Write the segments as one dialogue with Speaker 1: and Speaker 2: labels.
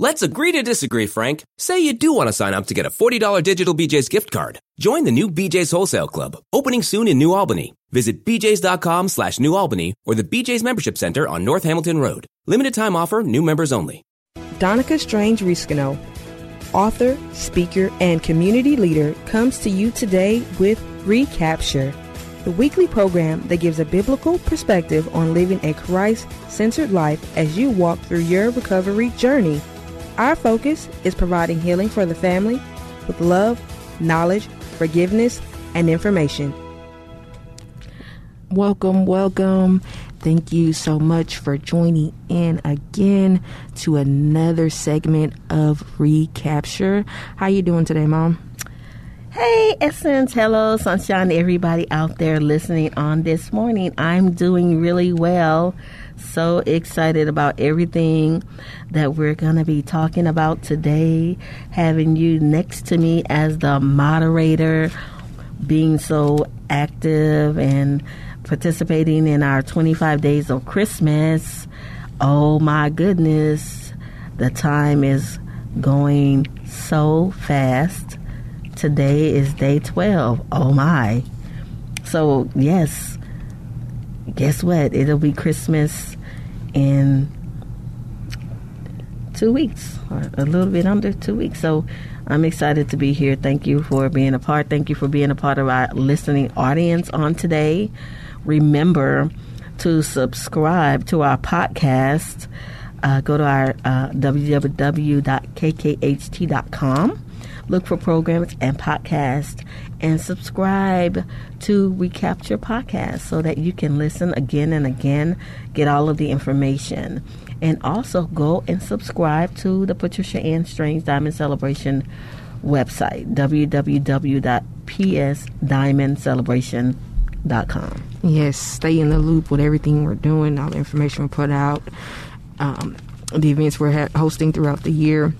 Speaker 1: Let's agree to disagree, Frank. Say you do want to sign up to get a $40 digital BJ's gift card. Join the new BJ's Wholesale Club, opening soon in New Albany. Visit bjs.com slash New Albany or the BJ's Membership Center on North Hamilton Road. Limited time offer, new members only.
Speaker 2: Donica Strange Riscano, author, speaker, and community leader, comes to you today with Recapture, the weekly program that gives a biblical perspective on living a Christ centered life as you walk through your recovery journey. Our focus is providing healing for the family with love, knowledge, forgiveness, and information. Welcome, welcome. Thank you so much for joining in again to another segment of Recapture. How you doing today, Mom?
Speaker 3: Hey, Essence. Hello, sunshine, everybody out there listening on this morning. I'm doing really well. So excited about everything that we're going to be talking about today. Having you next to me as the moderator, being so active and participating in our 25 days of Christmas. Oh my goodness, the time is going so fast. Today is day 12. Oh my. So, yes, guess what? It'll be Christmas in two weeks, or a little bit under two weeks. So, I'm excited to be here. Thank you for being a part. Thank you for being a part of our listening audience on today remember to subscribe to our podcast. Uh, go to our uh, www.kkht.com. Look for programs and podcasts and subscribe to Recapture Podcast so that you can listen again and again, get all of the information. And also go and subscribe to the Patricia Ann Strange Diamond Celebration website, www.psdiamondcelebration.com com.
Speaker 2: Yes, stay in the loop with everything we're doing, all the information we put out, um, the events we're ha- hosting throughout the year.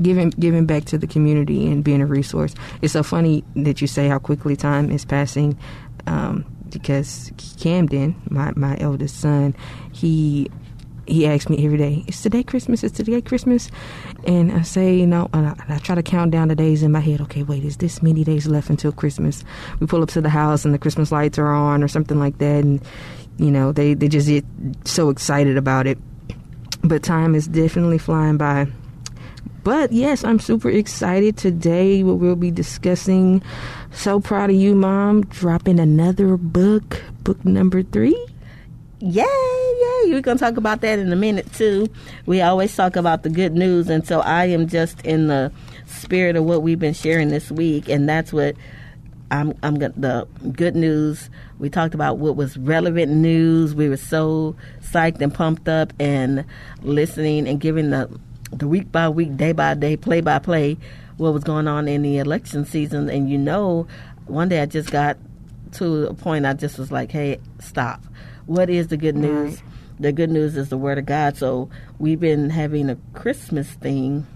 Speaker 2: Giving giving back to the community and being a resource. It's so funny that you say how quickly time is passing, um, because Camden, my my eldest son, he he asks me every day, "Is today Christmas? Is today Christmas?" And I say, you know, and I, I, try to count down the days in my head. Okay, wait, is this many days left until Christmas? We pull up to the house and the Christmas lights are on, or something like that, and you know, they they just get so excited about it. But time is definitely flying by. But yes, I'm super excited today. What we'll be discussing. So proud of you, Mom, dropping another book, book number three.
Speaker 3: Yay, yay. We're going to talk about that in a minute, too. We always talk about the good news, and so I am just in the spirit of what we've been sharing this week, and that's what I'm, I'm the good news. We talked about what was relevant news. We were so psyched and pumped up and listening and giving the the week by week, day by day, play by play, what was going on in the election season. And you know, one day I just got to a point I just was like, hey, stop what is the good news? Right. The good news is the Word of God. So we've been having a Christmas thing,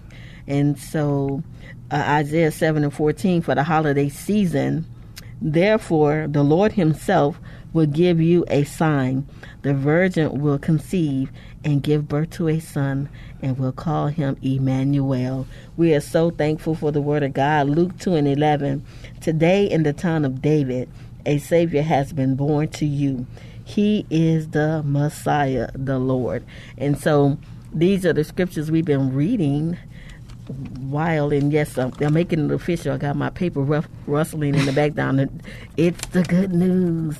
Speaker 3: and so uh, Isaiah 7 and 14 for the holiday season. Therefore, the Lord Himself will give you a sign. The virgin will conceive and give birth to a son, and will call him Emmanuel. We are so thankful for the word of God. Luke 2 and 11. Today, in the town of David, a Savior has been born to you. He is the Messiah, the Lord. And so these are the scriptures we've been reading while and yes I'm, I'm, making it official i got my paper rough, rustling in the background it's the good news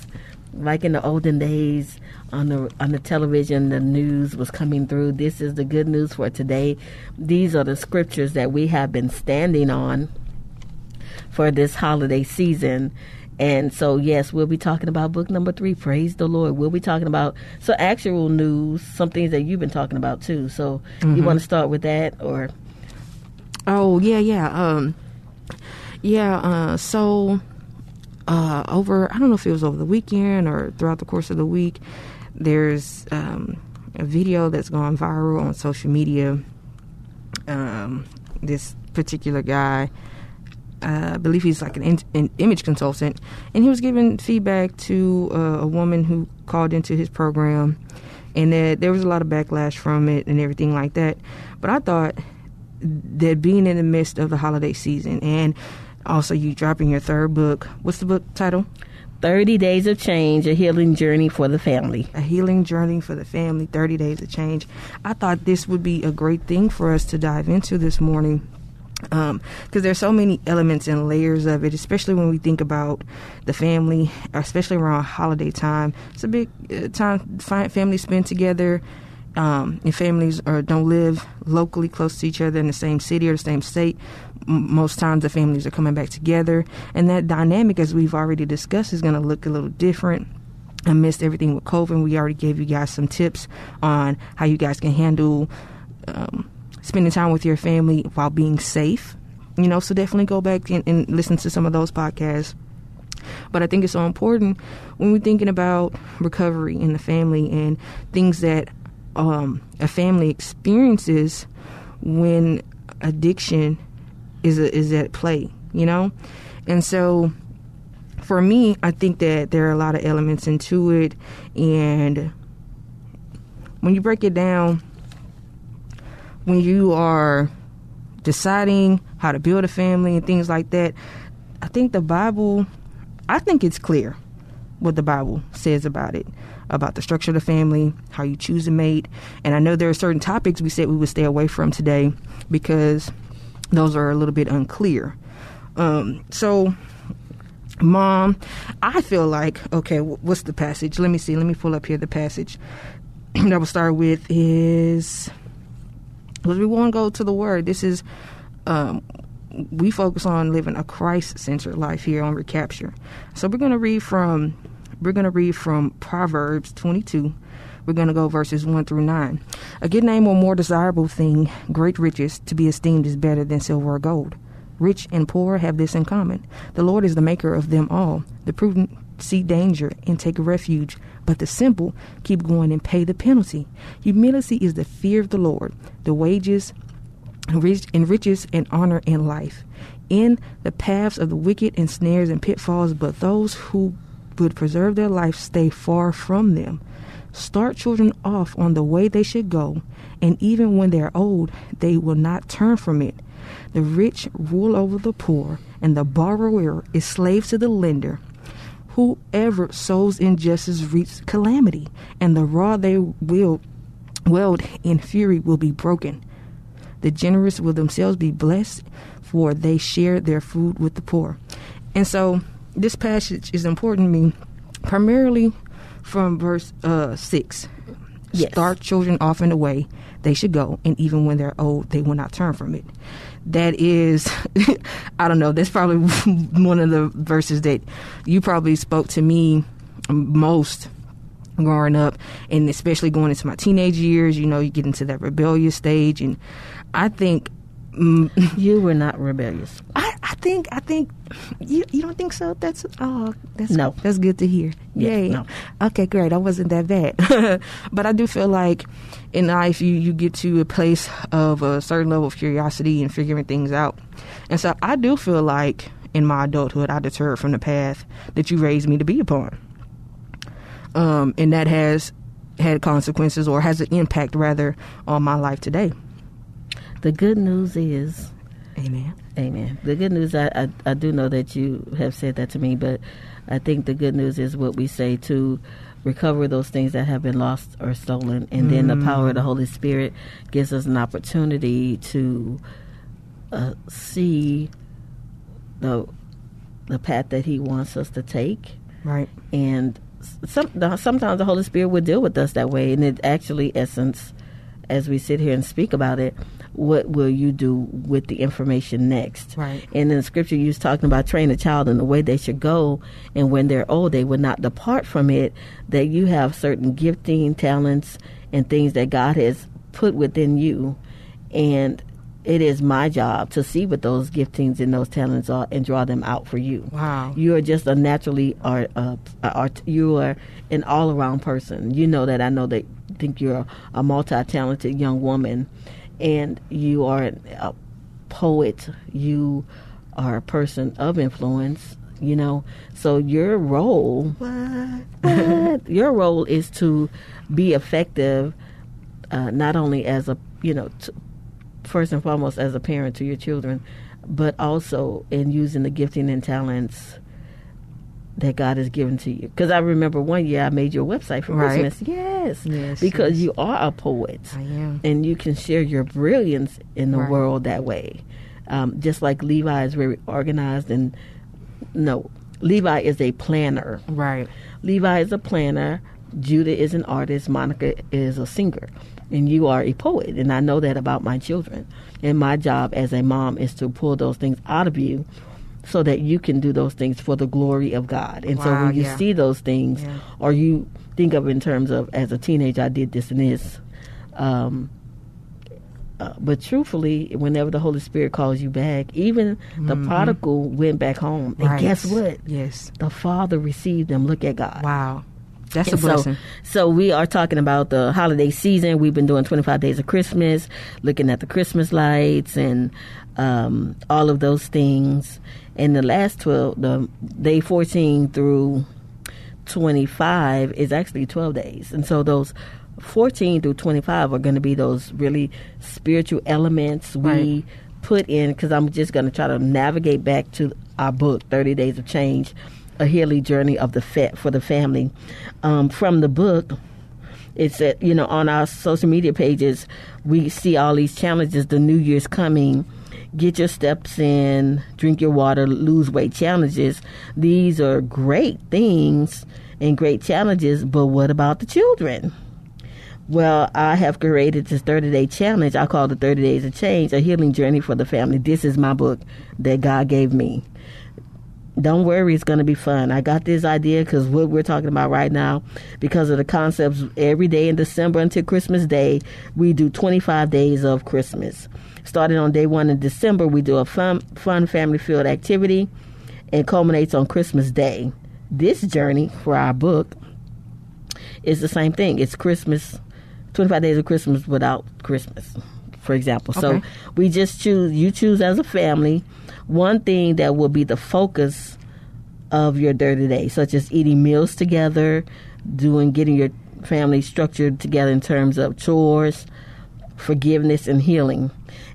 Speaker 3: like in the olden days on the on the television the news was coming through this is the good news for today these are the scriptures that we have been standing on for this holiday season and so, yes, we'll be talking about book number three. Praise the Lord. We'll be talking about so actual news, some things that you've been talking about too. So, mm-hmm. you want to start with that, or?
Speaker 2: Oh yeah, yeah, um, yeah. Uh, so, uh, over I don't know if it was over the weekend or throughout the course of the week. There's um, a video that's gone viral on social media. Um, this particular guy, uh, I believe he's like an, in, an, image consultant, and he was giving feedback to uh, a woman who called into his program, and that there was a lot of backlash from it and everything like that. But I thought that being in the midst of the holiday season and also you dropping your third book, what's the book title?
Speaker 3: 30 Days of Change, a healing journey for the family.
Speaker 2: A healing journey for the family, 30 Days of Change. I thought this would be a great thing for us to dive into this morning because um, there's so many elements and layers of it, especially when we think about the family, especially around holiday time. It's a big uh, time family spend together. Um, and families are, don't live locally close to each other in the same city or the same state. M- most times the families are coming back together, and that dynamic, as we've already discussed, is going to look a little different amidst everything with COVID. We already gave you guys some tips on how you guys can handle. Um, spending time with your family while being safe. You know, so definitely go back and, and listen to some of those podcasts. But I think it's so important when we're thinking about recovery in the family and things that um, a family experiences when addiction is a, is at play. You know, and so for me, I think that there are a lot of elements into it, and when you break it down, when you are deciding how to build a family and things like that, I think the Bible, I think it's clear what the Bible says about it, about the structure of the family, how you choose a mate. And I know there are certain topics we said we would stay away from today because those are a little bit unclear. Um, so, mom, I feel like, okay, what's the passage? Let me see. Let me pull up here the passage that we'll start with is because we want to go to the word. This is um, we focus on living a Christ-centered life here on Recapture. So we're going to read from we're going to read from Proverbs 22. We're going to go verses 1 through 9. A good name or more desirable thing, great riches, to be esteemed is better than silver or gold. Rich and poor have this in common. The Lord is the maker of them all. The prudent see danger and take refuge, but the simple keep going and pay the penalty. Humility is the fear of the Lord, the wages enriches and honor in life. In the paths of the wicked and snares and pitfalls, but those who would preserve their life stay far from them. Start children off on the way they should go, and even when they are old, they will not turn from it. The rich rule over the poor, and the borrower is slave to the lender. Whoever sows injustice reaps calamity, and the rod they wield, wield in fury will be broken. The generous will themselves be blessed, for they share their food with the poor. And so this passage is important to me primarily from verse uh, 6. Yes. Start children off in the way they should go, and even when they're old, they will not turn from it that is, I don't know, that's probably one of the verses that you probably spoke to me most growing up, and especially going into my teenage years. You know, you get into that rebellious stage, and I think
Speaker 3: you were not rebellious.
Speaker 2: I, I think I think you you don't think so. That's oh that's
Speaker 3: no
Speaker 2: that's good to hear.
Speaker 3: Yeah,
Speaker 2: Yay.
Speaker 3: No.
Speaker 2: Okay, great. I wasn't that bad, but I do feel like in life you you get to a place of a certain level of curiosity and figuring things out, and so I do feel like in my adulthood I deterred from the path that you raised me to be upon, um, and that has had consequences or has an impact rather on my life today.
Speaker 3: The good news is,
Speaker 2: Amen.
Speaker 3: Amen. The good news, I, I, I do know that you have said that to me, but I think the good news is what we say to recover those things that have been lost or stolen. And mm. then the power of the Holy Spirit gives us an opportunity to uh, see the the path that He wants us to take.
Speaker 2: Right.
Speaker 3: And some, sometimes the Holy Spirit will deal with us that way. And it actually, essence, as we sit here and speak about it, what will you do with the information next?
Speaker 2: Right.
Speaker 3: And in the scripture, you was talking about train a child in the way they should go, and when they're old, they would not depart from it. That you have certain gifting, talents, and things that God has put within you, and it is my job to see what those giftings and those talents are and draw them out for you.
Speaker 2: Wow.
Speaker 3: You are just a naturally art, uh, art you are an all around person. You know that I know that think you're a multi-talented young woman, and you are a poet. You are a person of influence. You know, so your role, what? your role is to be effective, uh, not only as a you know, t- first and foremost as a parent to your children, but also in using the gifting and talents that God has given to you. Because I remember one year I made your website for
Speaker 2: Right.
Speaker 3: Christmas. Yes,
Speaker 2: Yes,
Speaker 3: because
Speaker 2: yes.
Speaker 3: you are a poet,
Speaker 2: I am.
Speaker 3: and you can share your brilliance in the
Speaker 2: Right.
Speaker 3: world that way. Um, just like Levi is very organized, and no, Levi is a planner.
Speaker 2: Right.
Speaker 3: Levi is a planner. Judah is an artist. Monica is a singer. And you are a poet. And I know that about my children. And my job as a mom is to pull those things out of you so that you can do those things for the glory of God. And so when you
Speaker 2: yeah.
Speaker 3: see those things,
Speaker 2: Yeah.
Speaker 3: or you think of it in terms of, as a teenager, I did this and this. Um, uh, but truthfully, whenever the Holy Spirit calls you back, even the prodigal went back home. And
Speaker 2: Mm-hmm.
Speaker 3: Guess what?
Speaker 2: Yes.
Speaker 3: The Father received them. Look at God.
Speaker 2: Wow. That's a
Speaker 3: And so-
Speaker 2: blessing.
Speaker 3: So, we are talking about the holiday season. We've been doing 25 days of Christmas, looking at the Christmas lights and um, all of those things. And the last 12, the day 14 through 25 is actually 12 days. And so those 14 through 25 are going to be those really spiritual elements we
Speaker 2: Right.
Speaker 3: put in because I'm just going to try to navigate back to our book, 30 Days of Change, a healing journey of the fa- for the family. Um, from the book, it's that you know on our social media pages we see all these challenges. The New Year's coming. Get your steps in, drink your water, lose weight challenges. These are great things and great challenges, but what about the children? Well, I have created this 30 day challenge. I call it 30 Days of Change, a healing journey for the family. This is my book that God gave me. Don't worry, it's going to be fun. I got this idea because what we're talking about right now, because of the concepts, every day in December until Christmas Day, we do 25 days of Christmas. Starting on day one in December, we do a fun, fun family filled activity and culminates on Christmas Day. This journey for our book is the same thing. It's Christmas, 25 days of Christmas without Christmas, for example. So we just choose, you choose as a family, one thing that will be the focus of your dirty day, such as eating meals together, doing, getting your family structured together in terms of chores, forgiveness, and healing.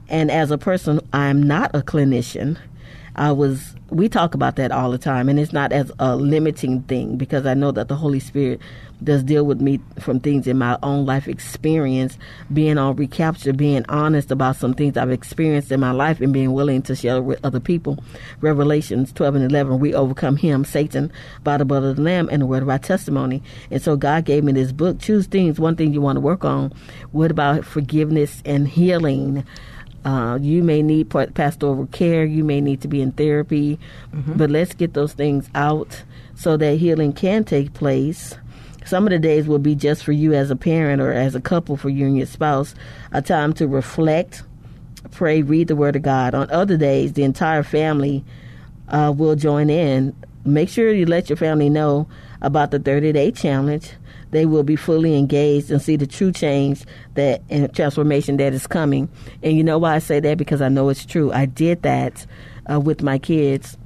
Speaker 3: And as a person, I'm not a clinician. I was, we talk about that all the time, and it's not as a limiting thing because I know that the Holy Spirit does deal with me from things in my own life experience, being on recapture, being honest about some things I've experienced in my life, and being willing to share with other people. Revelations 12 and 11, we overcome him, Satan, by the blood of the Lamb and the word of our testimony. And so God gave me this book. Choose things, one thing you want to work on. What about forgiveness and healing? Uh, you may need pastoral care. You may need to be in therapy, but let's get those things out so that healing can take place. Some of the days will be just for you as a parent or as a couple, for you and your spouse, a time to reflect, pray, read the Word of God. On other days, the entire family uh, will join in. Make sure you let your family know about the 30 day challenge. They will be fully engaged and see the true change that and transformation that is coming. And you know why I say that? Because I know it's true. I did that uh, with my kids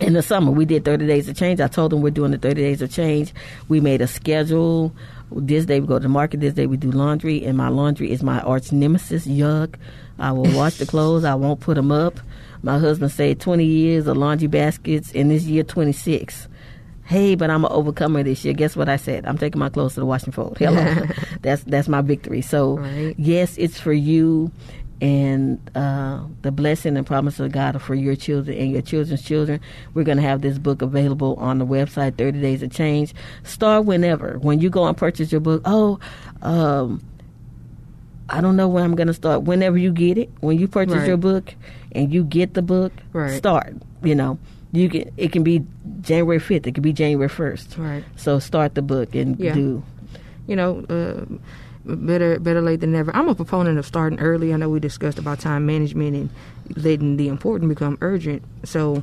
Speaker 3: in the summer. We did 30 days of change. I told them we're doing the 30 days of change. We made a schedule. This day we go to the market. This day we do laundry. And my laundry is my arch nemesis. Yuck. I will wash the clothes. I won't put them up. My husband said 20 years of laundry baskets, and this year 26. Hey, but I'm an overcomer this year. Guess what I said? I'm taking my clothes to the washing fold. Hello, that's that's my victory. So
Speaker 2: Right.
Speaker 3: yes, it's for you, and uh, the blessing and promise of God are for your children and your children's children. We're going to have this book available on the website, 30 Days of Change. Start whenever. When you go and purchase your book, oh, um, I don't know when I'm going to start. Whenever you get it, when you purchase
Speaker 2: Right.
Speaker 3: your book and you get the book,
Speaker 2: Right.
Speaker 3: start. You know, you can. It can be January 5th. It could be January 1st.
Speaker 2: Right.
Speaker 3: So start the book and
Speaker 2: Yeah.
Speaker 3: do.
Speaker 2: you know, uh, better better late than never. I'm a proponent of starting early. I know we discussed about time management and letting the important become urgent. So,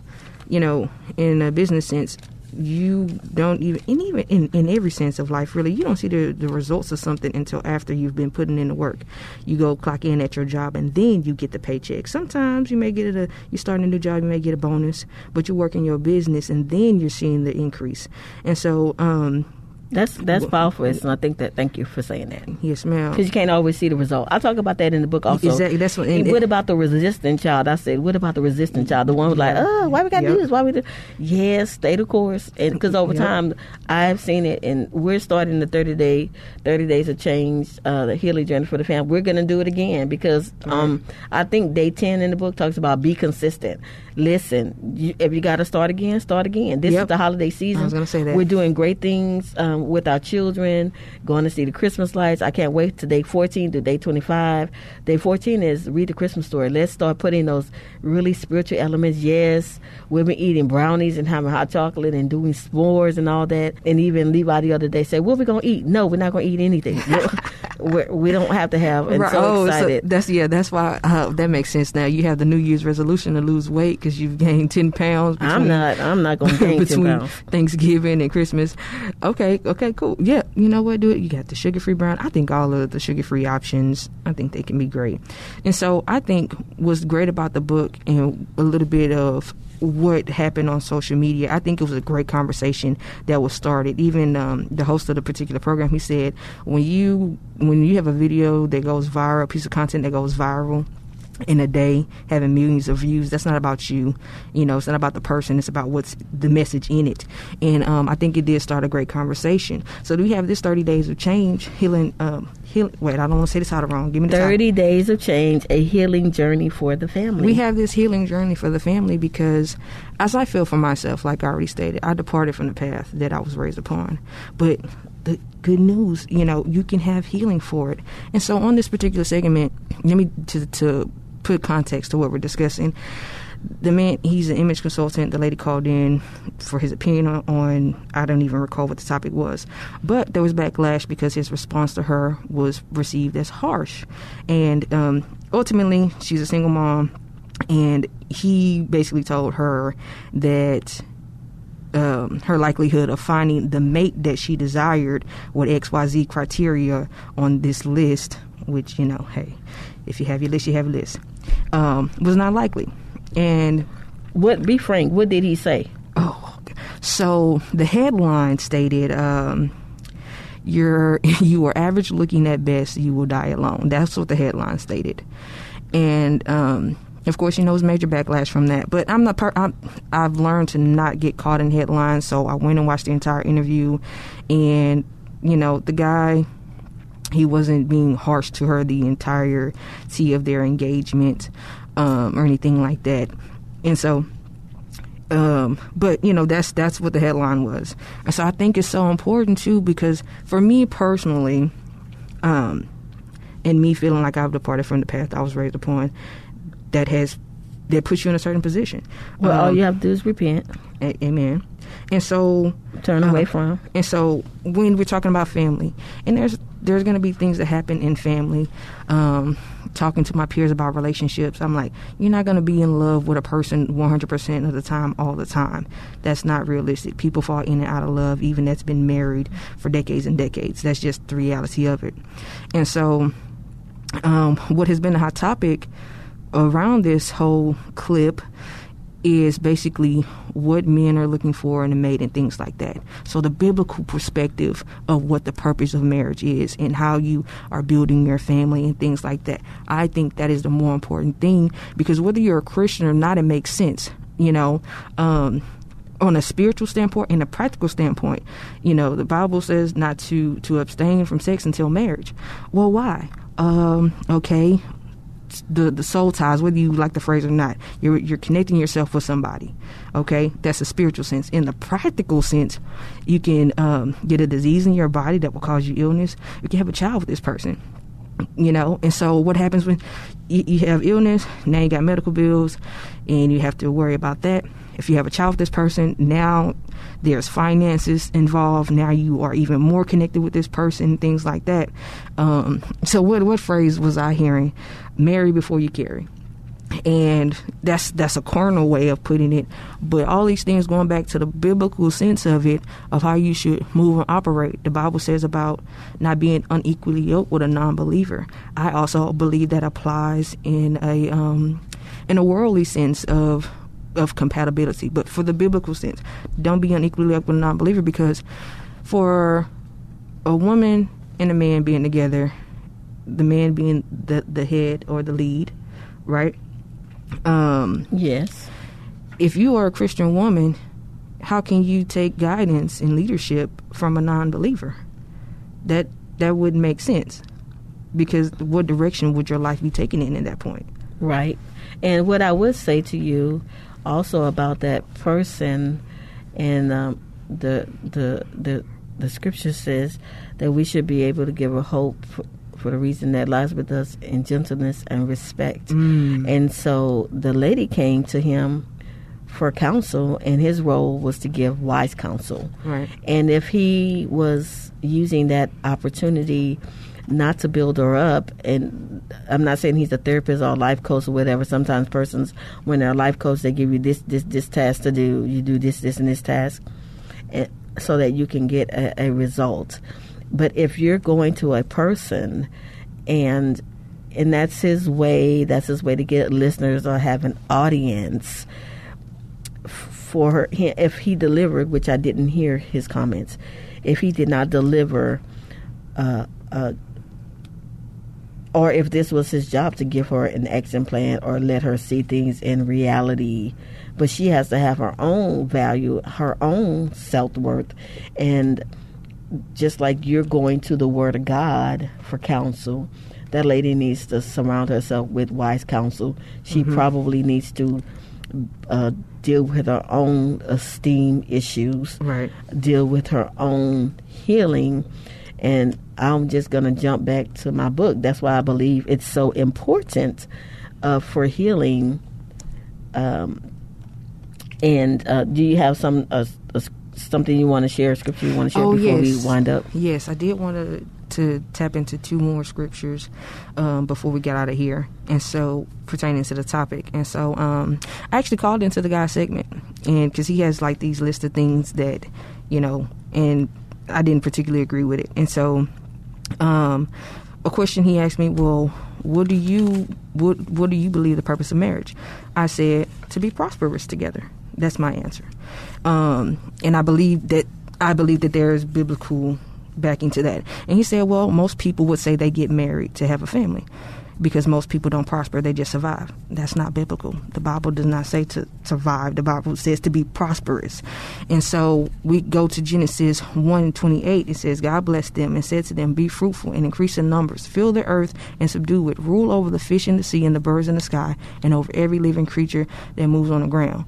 Speaker 2: you know, in a business sense, you don't even and even in, in every sense of life really you don't see the, the results of something until after you've been putting in the work. You go clock in at your job and then you get the paycheck. Sometimes you may get a you start a new job you may get a bonus but you work in your business and then you're seeing the increase. And so um
Speaker 3: that's that's powerful, and I think that. Thank you for saying that.
Speaker 2: Yes, ma'am.
Speaker 3: Because you can't always see the result. I talk about that in the book also.
Speaker 2: Exactly. That's what. And,
Speaker 3: what about the resistant child? I said, what about the resistant child? The one who's like, oh, why we got to
Speaker 2: Yep.
Speaker 3: do this? Why we do? Yes, stay the course. And because over
Speaker 2: Yep.
Speaker 3: time, I've seen it, and we're starting the thirty day, thirty days of change, uh, the healing journey for the family. We're going to do it again because um, I think day ten in the book talks about be consistent. Listen, you, if you got to start again, start again. This is the holiday season.
Speaker 2: I was gonna say that.
Speaker 3: We're doing great things um, with our children, going to see the Christmas lights. I can't wait to day 14 to day 25. Day 14 is read the Christmas story. Let's start putting those really spiritual elements. Yes, we've been eating brownies and having hot chocolate and doing s'mores and all that. And even Levi the other day said, What are we going to eat? No, we're not going to eat anything. we're, we don't have to have. And
Speaker 2: Right.
Speaker 3: so
Speaker 2: oh,
Speaker 3: excited.
Speaker 2: that's yeah. That's why uh, that makes sense now. You have the New Year's resolution to lose weight because you've gained ten pounds.
Speaker 3: I'm not. I'm not going to gain 10
Speaker 2: between
Speaker 3: pounds.
Speaker 2: Thanksgiving and Christmas. Okay, okay, cool. Yeah, you know what? Do it. You got the sugar free brown. I think all of the sugar free options. I think they can be great. And so I think what's great about the book and a little bit of what happened on social media. I think it was a great conversation that was started. Even um, the host of the particular program, he said, when you when you have a video that goes viral, a piece of content that goes viral in a day having millions of views that's not about you you know it's not about the person it's about what's the message in it and um, i think it did start a great conversation so we have this 30 days of change healing um heal, wait i don't want to say this out of wrong give me the title.
Speaker 3: 30 days of change, a healing journey for the family.
Speaker 2: We have this healing journey for the family because, as I feel for myself, like I already stated, I departed from the path that I was raised upon. But the good news, you know, you can have healing for it. And so, on this particular segment, let me to to put context to what we're discussing. The man, he's an image consultant. The lady called in for his opinion on, on, I don't even recall what the topic was. But there was backlash because his response to her was received as harsh. And um, ultimately, she's a single mom. And he basically told her that um, her likelihood of finding the mate that she desired with XYZ criteria on this list, which, you know, hey, if you have your list, you have a list, um, was not likely. And
Speaker 3: What? Be frank. What did he say?
Speaker 2: Oh, so the headline stated, um, "You're you are average looking at best. You will die alone." That's what the headline stated, and um, of course, you know, it was major backlash from that. But I'm not. Per- I'm, I've learned to not get caught in headlines, so I went and watched the entire interview, and you know, the guy. He wasn't being harsh to her the entirety of their engagement um, or anything like that. And so um, but you know that's that's what the headline was, and so I think it's so important too because for me personally, um, and me feeling like I've departed from the path I was raised upon, that has that puts you in a certain position.
Speaker 3: Well, all
Speaker 2: Um,
Speaker 3: you have to do is repent,
Speaker 2: a- amen. And so
Speaker 3: turn
Speaker 2: uh,
Speaker 3: away from.
Speaker 2: and so when we're talking about family, and there's there's going to be things that happen in family. Um, talking to my peers about relationships, I'm like, you're not going to be in love with a person 100% of the time, all the time. That's not realistic. People fall in and out of love, even that's been married for decades and decades. That's just the reality of it. And so, um, what has been a hot topic around this whole clip is basically what men are looking for in a mate and things like that. So the biblical perspective of what the purpose of marriage is and how you are building your family and things like that. I think that is the more important thing because whether you're a Christian or not, it makes sense. You know, um, on a spiritual standpoint and a practical standpoint, you know, the Bible says not to to abstain from sex until marriage. Well, why? Um, okay, the the soul ties, whether you like the phrase or not, you're you're connecting yourself with somebody. Okay, that's a spiritual sense. In the practical sense, you can um, get a disease in your body that will cause you illness. You can have a child with this person. You know, and so what happens when you, you have illness? Now you got medical bills, and you have to worry about that. If you have a child with this person, now there's finances involved. Now you are even more connected with this person, things like that. Um, so what what phrase was I hearing? Marry before you carry. and that's that's a carnal way of putting it. But all these things going back to the biblical sense of it, of how you should move and operate. The Bible says about not being unequally yoked with a non-believer. I also believe that applies in a um, in a worldly sense of of compatibility. But for the biblical sense, don't be unequally yoked with a non-believer because for a woman and a man being together, the man being the the head or the lead, right? Um,
Speaker 3: yes.
Speaker 2: If you are a Christian woman, how can you take guidance and leadership from a non-believer? That that wouldn't make sense because what direction would your life be taken in at that point?
Speaker 3: Right. And what I would say to you also about that person and um, the the the the scripture says that we should be able to give a hope for, for the reason that lies with us in gentleness and respect.
Speaker 2: Mm.
Speaker 3: And so the lady came to him for counsel, and his role was to give wise counsel.
Speaker 2: Right.
Speaker 3: And if he was using that opportunity not to build her up, and I'm not saying he's a therapist or a life coach or whatever. Sometimes persons, when they're a life coach, they give you this, this, this task to do. You do this, this, and this task, and so that you can get a, a result. But if you're going to a person and and that's his way, that's his way to get listeners or have an audience for her. If he delivered, which I didn't hear his comments, if he did not deliver, uh, uh, or if this was his job to give her an action plan or let her see things in reality, but she has to have her own value, her own self worth, and just like you're going to the Word of God for counsel, that lady needs to surround herself with wise counsel. She mm-hmm. probably needs to uh, deal with her own esteem issues,
Speaker 2: right?
Speaker 3: Deal with her own healing, and I'm just going to jump back to my book. That's why I believe it's so important uh, for healing. Um, and uh, do you have some uh, something you want to share, scripture you want to share
Speaker 2: oh,
Speaker 3: before
Speaker 2: yes.
Speaker 3: we wind up?
Speaker 2: Yes, I did want to to tap into two more scriptures um, before we get out of here, and so pertaining to the topic. And so um, I actually called into the guy segment, and because he has like these list of things that you know, and I didn't particularly agree with it, and so um, a question he asked me, well, what do you what what do you believe the purpose of marriage? I said to be prosperous together. That's my answer. Um, and I believe that I believe that there is biblical backing to that. And he said, well, most people would say they get married to have a family because most people don't prosper, they just survive. That's not biblical. The Bible does not say to survive. The Bible says to be prosperous. And so we go to Genesis 1 28. It says, God blessed them and said to them, Be fruitful and increase in numbers, fill the earth and subdue it, rule over the fish in the sea and the birds in the sky, and over every living creature that moves on the ground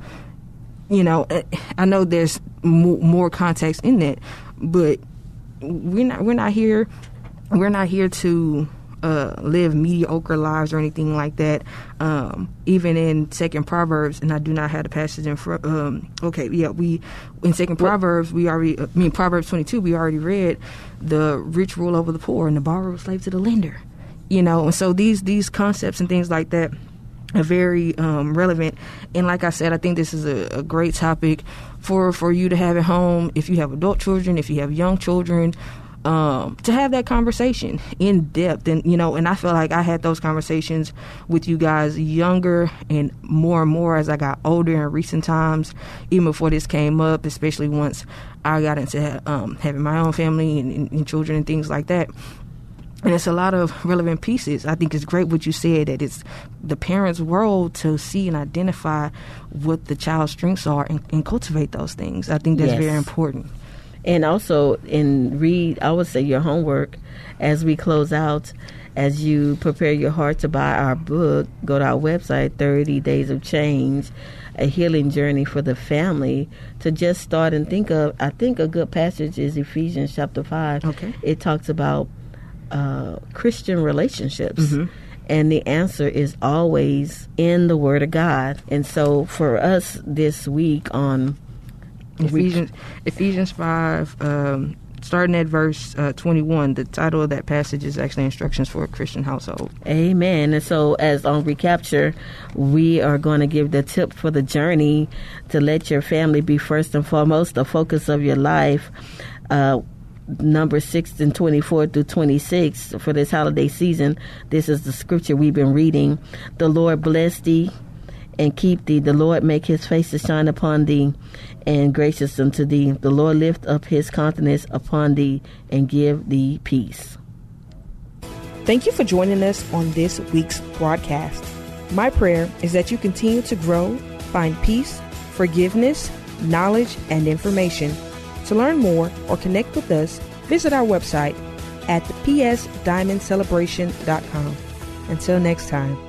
Speaker 2: you know, eh, I know there's more context in that, but we're not we're not here we're not here to uh, live mediocre lives or anything like that. Um, even in Second Proverbs, and I do not have the passage in front. Um, okay, yeah, we in Second Proverbs we already. I mean Proverbs twenty two we already read the rich rule over the poor and the borrower slave to the lender. You know, and so these these concepts and things like that are very um, relevant. And like I said, I think this is a, a, great topic for for you to have at home if you have adult children, if you have young children. Um, to have that conversation in depth, and you know, and I feel like I had those conversations with you guys younger and more and more as I got older in recent times, even before this came up, especially once I got into um, having my own family and, and, and children and things like that and it's a lot of relevant pieces. I think it's great what you said that it's the parents' role to see and identify what the child's strengths are and, and cultivate those things. I think that's yes. very important.
Speaker 3: And also, in read, I would say your homework as we close out, as you prepare your heart to buy our book, go to our website, 30 Days of Change, a healing journey for the family, to just start and think of. I think a good passage is Ephesians chapter 5.
Speaker 2: Okay.
Speaker 3: It talks about uh, Christian relationships?
Speaker 2: Mm-hmm.
Speaker 3: And the answer is always in the Word of God. And so for us this week on
Speaker 2: Ephesians, Ephesians 5, um, starting at verse uh, 21. The title of that passage is actually Instructions for a Christian Household.
Speaker 3: Amen. And so, as on recapture, we are going to give the tip for the journey to let your family be first and foremost the focus of your life. Uh, number 6 and 24 through 26 for this holiday season. This is the scripture we've been reading. The Lord bless thee and keep thee. The Lord make his face to shine upon thee and gracious unto thee. The Lord lift up his countenance upon thee and give thee peace.
Speaker 2: Thank you for joining us on this week's broadcast. My prayer is that you continue to grow, find peace, forgiveness, knowledge, and information. To learn more or connect with us, visit our website at psdiamondcelebration.com. Until next time.